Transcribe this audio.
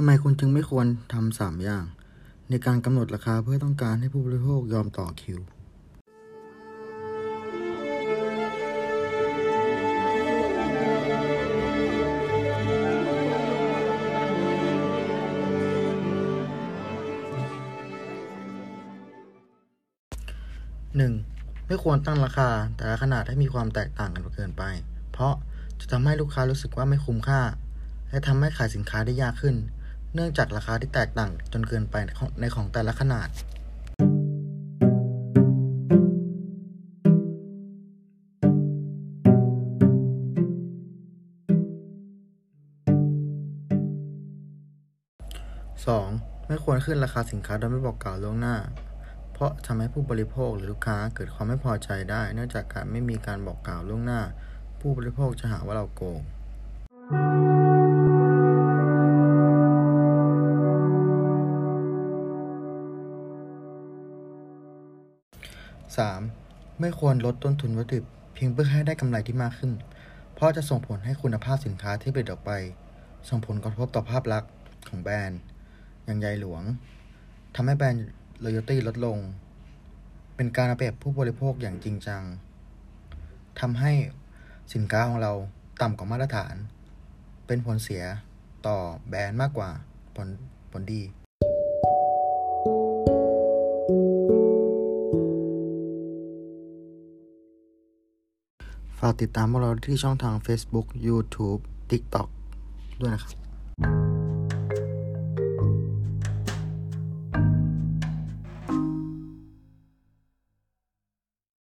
ทำไมคุณจึงไม่ควรทำสามอย่าง ในการกำหนดราคาเพื่อต้องการให้ผู้บริโภคยอมต่อคิว 1. ไม่ควรตั้งราคาแต่ละขนาดให้มีความแตกต่างกันเกินไป เพราะจะทำให้ลูกค้ารู้สึกว่าไม่คุ้มค่า และทำให้ขายสินค้าได้ยากขึ้น เนื่องจากราคาที่แตกต่างจนเกินไปในของแต่ละขนาด 2. ไม่ควรขึ้นราคาสินค้าโดยไม่บอกกล่าวล่วงหน้า เพราะทำให้ผู้บริโภคหรือลูกค้าเกิดความไม่พอใจได้ เนื่องจากการไม่มีการบอกกล่าวล่วงหน้า ผู้บริโภคจะหาว่าเราโกง 3. ไม่ควรลดต้นทุนวัตถุดิบเพียงเพื่อให้ได้กำไรที่มากขึ้น เพราะจะส่งผลให้คุณภาพสินค้าที่ผลิตออกไป ส่งผลกระทบต่อภาพลักษณ์ของแบรนด์ อย่างใหญ่หลวงทำให้แบรนด์ loyalty ลดลง เป็นการเอาเปรียบผู้บริโภคอย่างจริงจังทำให้สินค้าของเราต่ำกว่ามาตรฐาน เป็นผลเสียต่อแบรนด์มากกว่าผลผลดี ฝากติดตามพวกเราที่ช่องทาง Facebook YouTube TikTok ด้วยนะครับ